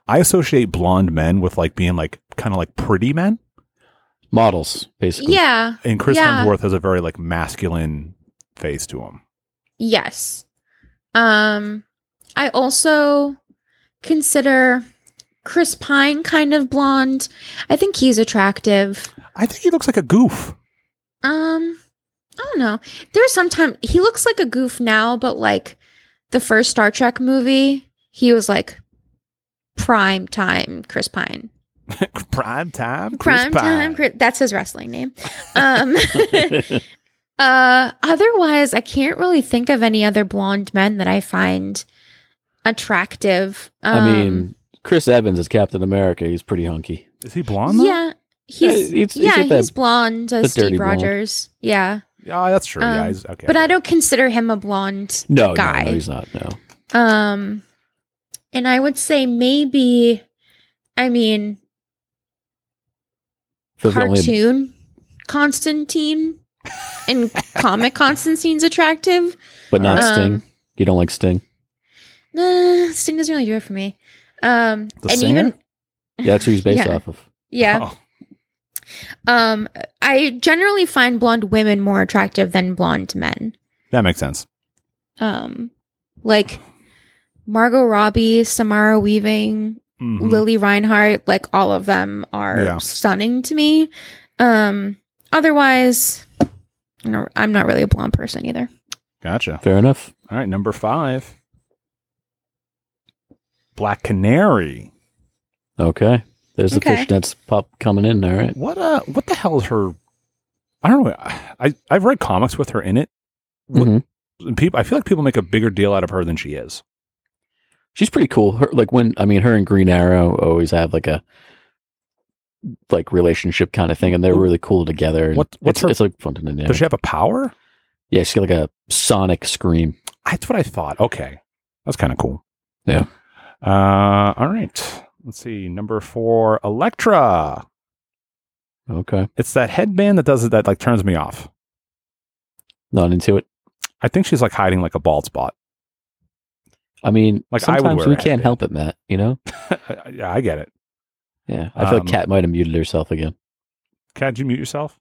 I associate blonde men with like being like kind of like pretty men, Models, basically. yeah, and Chris Yeah. Hemsworth has a very like masculine face to him. yes. Um I also consider Chris Pine kind of blonde. I think he's attractive. I think he looks like a goof. Um, I don't know. There's sometimes he looks like a goof now, but like the first Star Trek movie, he was like prime time Chris Pine. Prime time, Chris Prime Pine. time. That's his wrestling name. Um, uh, otherwise, I can't really think of any other blonde men that I find attractive. I Um, mean, Chris Evans is Captain America. He's pretty hunky. Is he blonde? though? yeah, he's Yeah, he's- he's yeah, got that- he's blonde as the dirty Steve blonde. Rogers. Yeah, Yeah, that's true. Um, he's, okay. but I don't consider him a blonde No, guy. no, no, he's not. No. Um, and I would say maybe, I mean, Feels the only- cartoon Constantine and comic Constantine's attractive. but not Um, Sting. You don't like Sting. Nah, Sting doesn't really do it for me. Um, The and singer? even Yeah, that's who he's based yeah. off of. yeah, Oh, um, I generally find blonde women more attractive than blonde men. that makes sense. Um, like Margot Robbie, Samara Weaving, Mhm. Lili Reinhart, like all of them are Yeah. stunning to me. Um, otherwise, No, I'm not really a blonde person either. Gotcha. Fair enough. All right, number five. Black Canary. Okay. There's the Okay. fish that's pop coming in. All right. What uh what the hell is her I don't know. I I've read comics with her in it. What- Mhm. And people I feel like people make a bigger deal out of her than she is. She's pretty cool. Her like when I mean her and Green Arrow always have like a like relationship kind of thing, and they're really cool together. and What- what's it's, her- it's like fun to dynamic. Does she have a power? yeah, she's got like a sonic scream. That's what I thought. Okay. That's kind of cool. Yeah. Uh all right. Let's see. Number four, Elektra. Okay, It's that headband that does it that like turns me off. not into it. I think she's like hiding like a bald spot. I mean, Like, I would sometimes we can't headband. help it, Matt. You know? yeah, I get it. Yeah, I feel Um, like Kat might have muted herself again. Kat, did you mute yourself?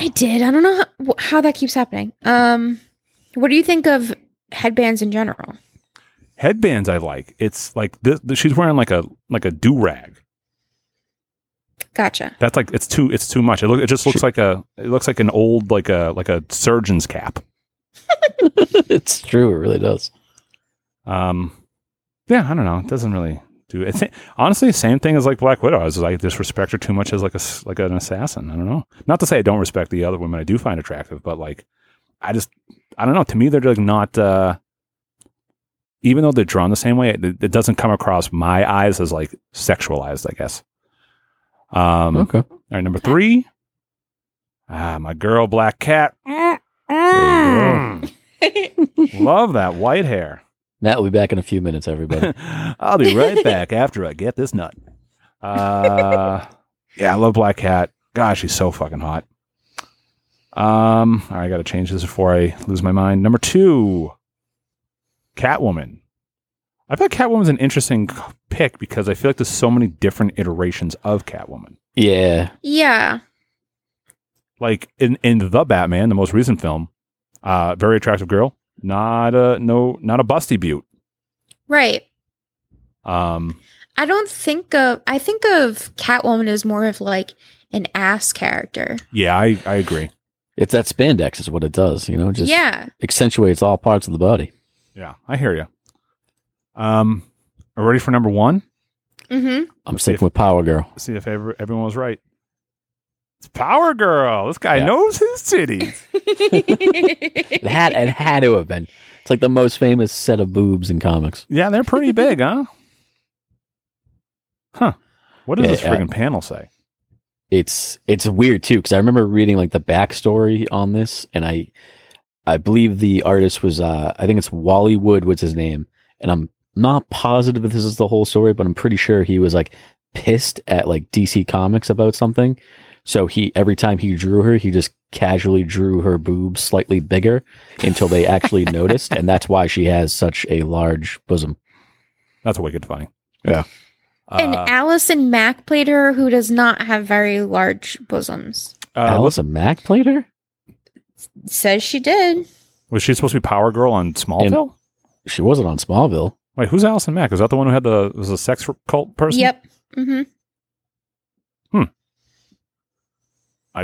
I did. I don't know how, how that keeps happening. Um, what do you think of headbands in general? Headbands I like. It's like this, this she's wearing like a like a do rag. Gotcha. That's like it's too it's too much. It look it just looks like a it looks like an old like a like a surgeon's cap. it's true. It really does. Um, yeah, I don't know. It doesn't really do it. It's- honestly, same thing as like Black Widow. I was like disrespect her too much as like a like an assassin. I don't know. Not to say I don't respect the other women I do find attractive, but like I just I don't know. To me, they're like not. uh even though they're drawn the same way, it, it doesn't come across my eyes as like sexualized. I guess. Um, Okay. All right, number three. Ah, my girl, Black Cat. There Love that white hair. Matt will be back in a few minutes, everybody. I'll be right back after I get this nut. Uh, yeah, I love Black Cat. Gosh, she's so fucking hot. Um, all right, I got to change this before I lose my mind. Number two, Catwoman. I feel like Catwoman's an interesting pick because I feel like there's so many different iterations of Catwoman. yeah. yeah. Like in in the Batman, the most recent film, uh, very attractive girl, not a no, not a busty butte. Right. Um, I don't think of. I think of Catwoman as more of like an ass character. yeah, I I agree. It's that spandex is what it does, you know, just yeah. accentuates all parts of the body. Yeah, I hear you. Um, are we ready for number one? Mm-hmm. I'm sticking with Power Girl. See if ever, everyone was right. It's Power Girl. This guy Yeah. knows his titties. It had it had to have been. It's like the most famous set of boobs in comics. yeah, they're pretty big, huh? Huh. What does Yeah, this yeah. friggin' panel say? It's it's weird too because I remember reading like the backstory on this, and I I believe the artist was uh I think it's Wally Wood was his name, and I'm not positive if this is the whole story, but I'm pretty sure he was like pissed at like DC Comics about something. So he every time he drew her, he just casually drew her boobs slightly bigger until they actually noticed, and that's why she has such a large bosom. That's a wicked funny. Yeah. And Uh, Allison Mack played her, who does not have very large bosoms. uh, was, Allison Mack played her. Says she did. was she supposed to be Power Girl on Smallville? She wasn't on Smallville. Wait, who's Allison Mack? Is that the one who had the was a sex cult person? Yep. Mm-hmm. I,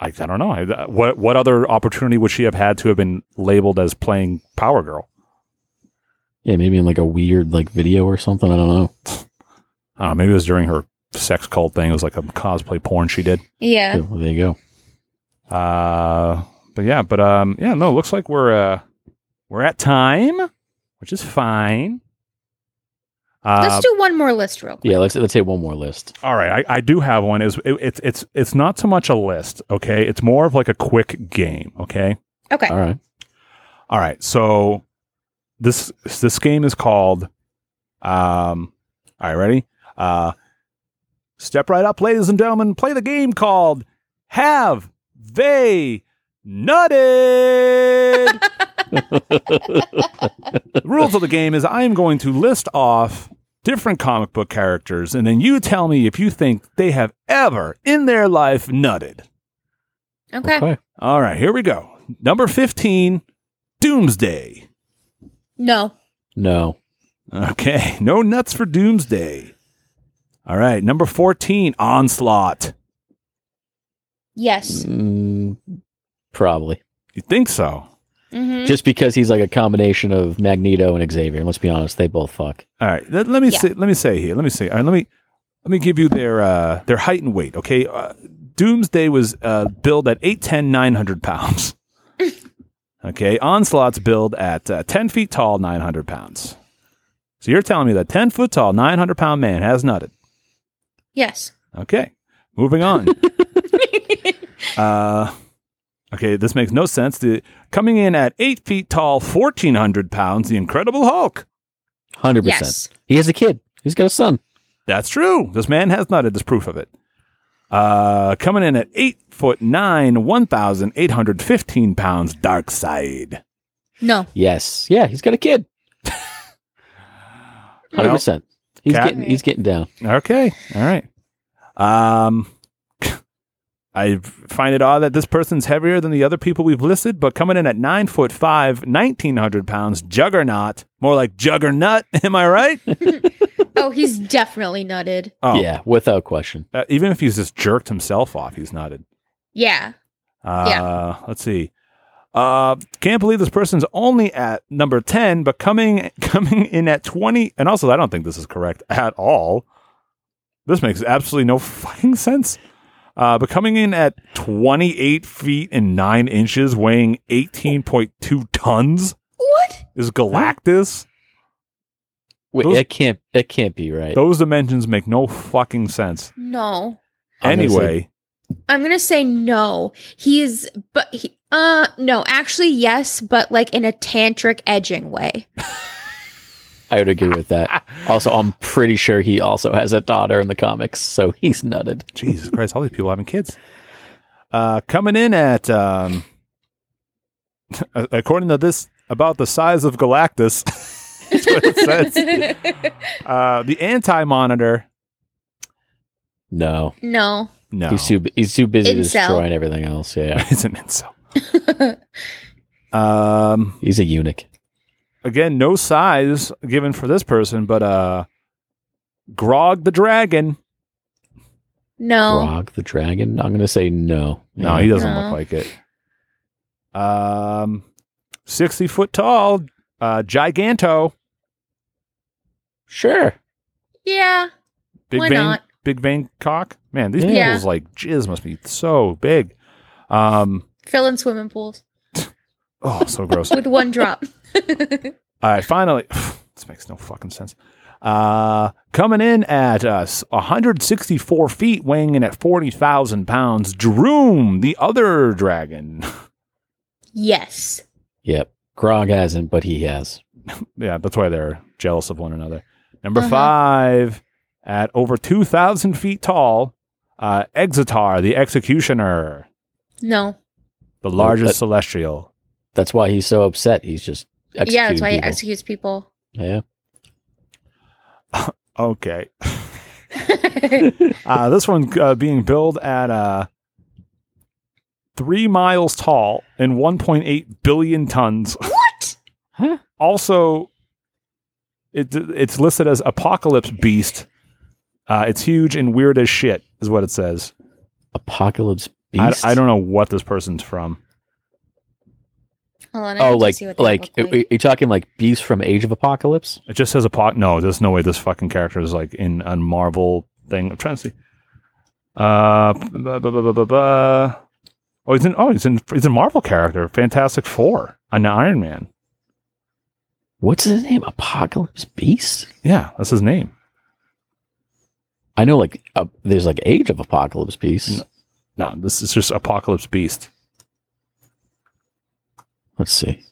I, I don't know. I, what what other opportunity would she have had to have been labeled as playing Power Girl? Yeah, maybe in like a weird like video or something. I don't know. Uh, maybe it was during her sex cult thing. It was like a cosplay porn she did. Yeah. Yeah, well, there you go. Uh, but yeah, but um, yeah, no, it looks like we're uh, we're at time, which is fine. Uh, Let's do one more list real quick. Yeah, let's let's hit one more list. all right, I, I do have one. Is it, it's it's it's not so much a list, okay? It's more of like a quick game, okay? Okay. All right. All right, so this this game is called. Um, all right, ready? Uh, step right up, ladies and gentlemen. Play the game called Have They Nutted? the rules of the game is I am going to list off different comic book characters, and then you tell me if you think they have ever in their life nutted. Okay. Okay. All right, here we go. Number 15, Doomsday. No. No. Okay, no nuts for Doomsday. All right, number 14, Onslaught. Yes. Mm, probably. You think so? hmm Just because he's like a combination of Magneto and Xavier. And let's be honest, they both fuck. All right. Let, let me Yeah. say. Let me say here. Let me say. All right, let me let me give you their uh, their height and weight. Okay. Uh, Doomsday was uh, billed at 8'10", 900 pounds. okay. Onslaught's billed at uh, ten feet tall, nine hundred pounds. So you're telling me that ten foot tall, nine hundred pound man has nutted? Yes. Okay. Moving on. uh, okay. This makes no sense. The, coming in at eight feet tall, fourteen hundred pounds, the Incredible Hulk. 100%. Yes. He has a kid. He's got a son. That's true. This man has nutted. There's proof of it. Uh, coming in at eight foot nine, one thousand eight hundred fifteen pounds. Darkseid. No. Yes. Yeah, he's got a kid. 100%. He's Cat- getting he's getting down. Okay. All right. Um, I find it odd that this person's heavier than the other people we've listed, but coming in at nine foot five, 1900 pounds, juggernaut. More like juggernaut. Am I right? Oh, he's definitely nutted. Oh, Yeah, without question. Uh, even if he's just jerked himself off, he's nutted. Yeah. Uh, Let's see. Uh, can't believe this person's only at number ten, but coming coming in at twenty. And also, I don't think this is correct at all. This makes absolutely no fucking sense. Uh, but coming in at twenty eight feet and nine inches, weighing eighteen point two tons, What? is Galactus. Wait, Those- it can't it can't be right. Those dimensions make no fucking sense. No. I'm Anyway, I'm gonna say no. He's but he uh no, actually yes, but like in a tantric edging way. I would agree with that. Also, I'm pretty sure he also has a daughter in the comics, so he's nutted. Jesus Christ, all these people having kids. Uh, coming in at, um, according to this, about the size of Galactus. That's what it says. Uh, the Anti Monitor. No, no. No, he's too he's too busy Incel. destroying everything else. Yeah, it's an incel. Um, he's a eunuch. again, no size given for this person, but uh, Grog the Dragon. no. Grog the dragon. I'm gonna say no. No, he doesn't No. look like it. Um, sixty foot tall, uh, Giganto, sure. Yeah. big Why vein, not? Big vein cock. Man, these Yeah. people's like jizz must be so big. Um, Fill in swimming pools oh, so gross. with one drop. All right, finally, this makes no fucking sense. Uh, coming in at us, 164 feet, weighing in at 40,000 pounds, Droom, the other dragon. yes. Yep. Grog hasn't, but he has. yeah, that's why they're jealous of one another. Number Uh-huh. five, at over 2,000 feet tall, uh, Exitar, the executioner, No. the largest that- celestial. That's why he's so upset. He's just executing yeah, that's why he executes people. Yeah. Okay. Uh, this one uh, being billed at uh, three miles tall and 1.8 billion tons. what? Huh? Also, it, it's listed as Apocalypse Beast. Uh, it's huge and weird as shit, is what it says. Apocalypse I, Beast. I don't know what this person's from. Hold on. I Oh, to like see what they like look are you talking like Beast from Age of Apocalypse? It just says Apoc. No, there's no way this fucking character is like in a Marvel thing. I'm trying to see. Uh, bu- bu- bu- bu- bu- bu- oh, he's in. Oh, he's in. He's a Marvel character. Fantastic Four. An Iron Man. What's his name? Apocalypse Beast? Yeah, that's his name. I know like uh, there's like Age of Apocalypse Beast. No, no, this is just Apocalypse Beast. Let's see.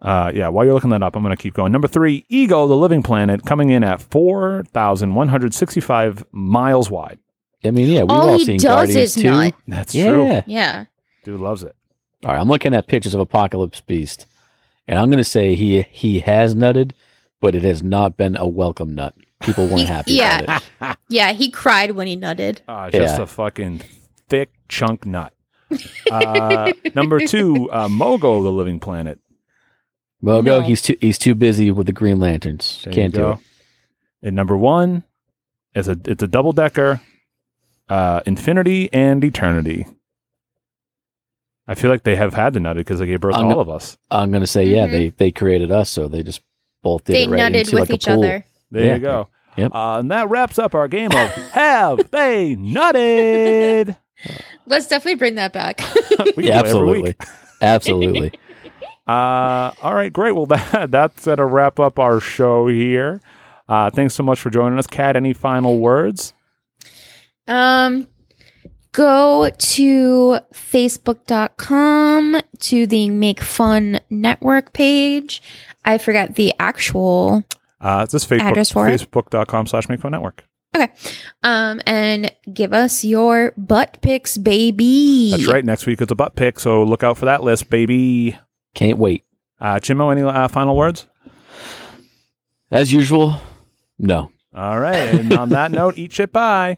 Uh, yeah, while you're looking that up, I'm going to keep going. Number three, Ego, the living planet, coming in at 4,165 miles wide. I mean, yeah, we've All all he seen does Guardians is too. nut. That's Yeah. true. Yeah. Dude loves it. All right, I'm looking at pictures of Apocalypse Beast, and I'm going to say he he has nutted, but it has not been a welcome nut. People weren't He- happy yeah. about it. Yeah, he cried when he nutted. Uh, just Yeah. a fucking thick chunk nut. Uh, number two, uh, Mogo, the living planet. Mogo, No. he's too he's too busy with the Green Lanterns. There Can't do it. And number one, it's a it's a double decker. uh, infinity and eternity. I feel like they have had to nut it because they gave birth to I'm all not- of us. I'm gonna say yeah. Mhm. They they created us, so they just both did they it right nutted into, with like, a each pool. other. There Yeah. you go. Yep. Uh, and that wraps up our game of Have They Nutted? Let's definitely bring that back. We Yeah, do it every week. absolutely, absolutely. Uh, all right, great. Well, that, that's going to wrap up our show here. Uh, thanks so much for joining us. Kat, any final words? Um, go to facebook.com to the Make Fun Network page. I forgot the actual Uh, it's just Facebook, Address for facebook.com slash make fun network. um and give us your butt pics, baby. That's right. Next week it's a butt pick, so look out for that list, baby. Can't wait. Uh, Chimo, any uh, final words? As usual, no. All right. And on that note, eat shit. Bye.